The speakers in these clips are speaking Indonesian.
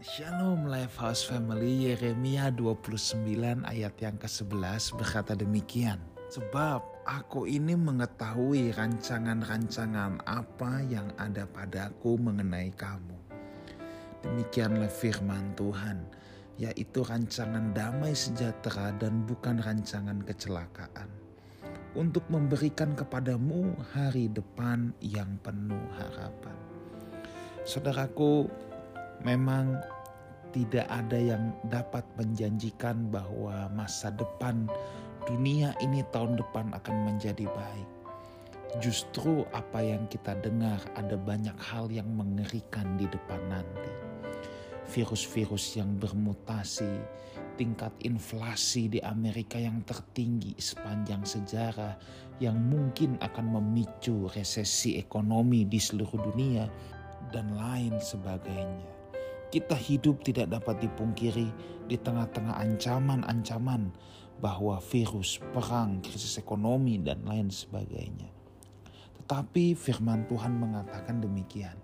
Shalom Lifehouse Family Yeremia 29 ayat yang ke-11 berkata demikian. Sebab aku ini mengetahui rancangan-rancangan apa yang ada padaku mengenai kamu. Demikianlah firman Tuhan, yaitu rancangan damai sejahtera dan bukan rancangan kecelakaan. Untuk memberikan kepadamu hari depan yang penuh harapan. Saudaraku, memang tidak ada yang dapat menjanjikan bahwa masa depan dunia ini tahun depan akan menjadi baik. Justru apa yang kita dengar ada banyak hal yang mengerikan di depan nanti. Virus-virus yang bermutasi, tingkat inflasi di Amerika yang tertinggi sepanjang sejarah yang mungkin akan memicu resesi ekonomi di seluruh dunia dan lain sebagainya kita hidup tidak dapat dipungkiri di tengah-tengah ancaman-ancaman bahwa virus, perang, krisis ekonomi, dan lain sebagainya. Tetapi firman Tuhan mengatakan demikian,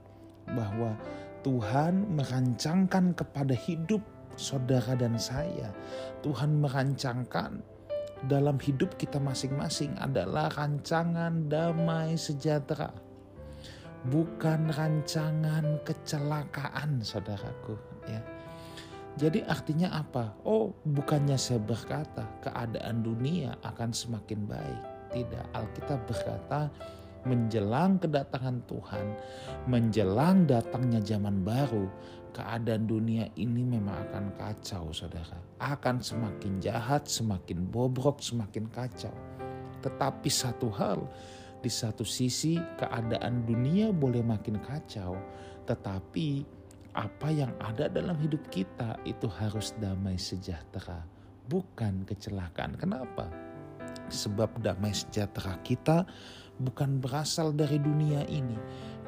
bahwa Tuhan merancangkan kepada hidup saudara dan saya. Tuhan merancangkan dalam hidup kita masing-masing adalah rancangan damai sejahtera bukan rancangan kecelakaan saudaraku ya. Jadi artinya apa? Oh, bukannya saya berkata keadaan dunia akan semakin baik. Tidak, Alkitab berkata menjelang kedatangan Tuhan, menjelang datangnya zaman baru, keadaan dunia ini memang akan kacau, saudara. Akan semakin jahat, semakin bobrok, semakin kacau. Tetapi satu hal, di satu sisi keadaan dunia boleh makin kacau, tetapi apa yang ada dalam hidup kita itu harus damai sejahtera, bukan kecelakaan. Kenapa? Sebab damai sejahtera kita bukan berasal dari dunia ini.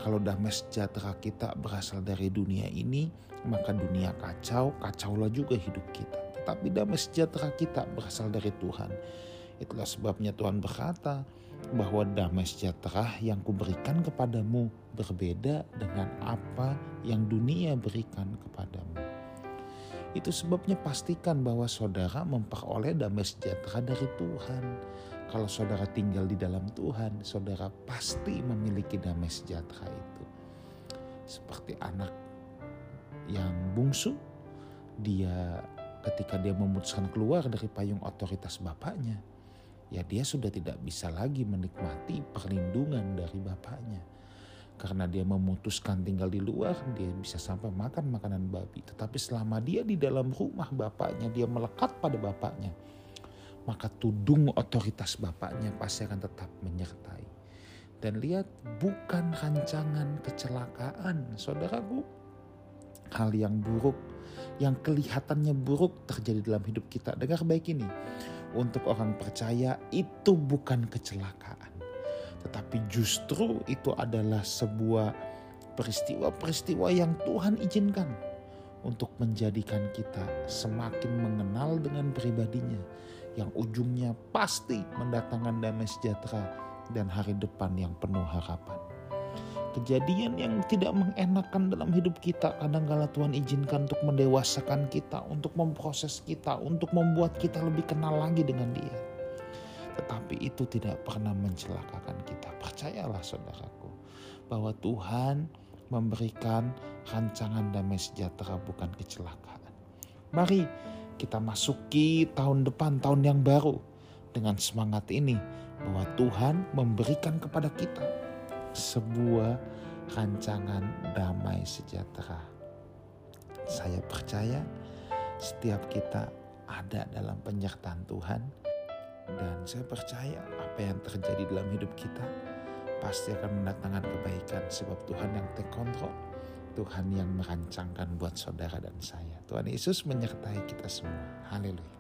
Kalau damai sejahtera kita berasal dari dunia ini, maka dunia kacau, kacaulah juga hidup kita. Tetapi damai sejahtera kita berasal dari Tuhan. Itulah sebabnya Tuhan berkata bahwa damai sejahtera yang kuberikan kepadamu berbeda dengan apa yang dunia berikan kepadamu. Itu sebabnya pastikan bahwa saudara memperoleh damai sejahtera dari Tuhan. Kalau saudara tinggal di dalam Tuhan, saudara pasti memiliki damai sejahtera itu. Seperti anak yang bungsu, dia ketika dia memutuskan keluar dari payung otoritas bapaknya, ya dia sudah tidak bisa lagi menikmati perlindungan dari bapaknya. Karena dia memutuskan tinggal di luar, dia bisa sampai makan makanan babi. Tetapi selama dia di dalam rumah bapaknya, dia melekat pada bapaknya. Maka tudung otoritas bapaknya pasti akan tetap menyertai. Dan lihat bukan rancangan kecelakaan saudaraku. Hal yang buruk, yang kelihatannya buruk terjadi dalam hidup kita. Dengar baik ini untuk orang percaya itu bukan kecelakaan, tetapi justru itu adalah sebuah peristiwa-peristiwa yang Tuhan izinkan untuk menjadikan kita semakin mengenal dengan pribadinya yang ujungnya pasti mendatangkan damai sejahtera dan hari depan yang penuh harapan kejadian yang tidak mengenakan dalam hidup kita kadang-kala Tuhan izinkan untuk mendewasakan kita, untuk memproses kita, untuk membuat kita lebih kenal lagi dengan dia. Tetapi itu tidak pernah mencelakakan kita. Percayalah saudaraku bahwa Tuhan memberikan rancangan damai sejahtera bukan kecelakaan. Mari kita masuki tahun depan, tahun yang baru dengan semangat ini bahwa Tuhan memberikan kepada kita sebuah rancangan damai sejahtera. Saya percaya setiap kita ada dalam penyertaan Tuhan dan saya percaya apa yang terjadi dalam hidup kita pasti akan mendatangkan kebaikan sebab Tuhan yang take control. Tuhan yang merancangkan buat saudara dan saya. Tuhan Yesus menyertai kita semua. Haleluya.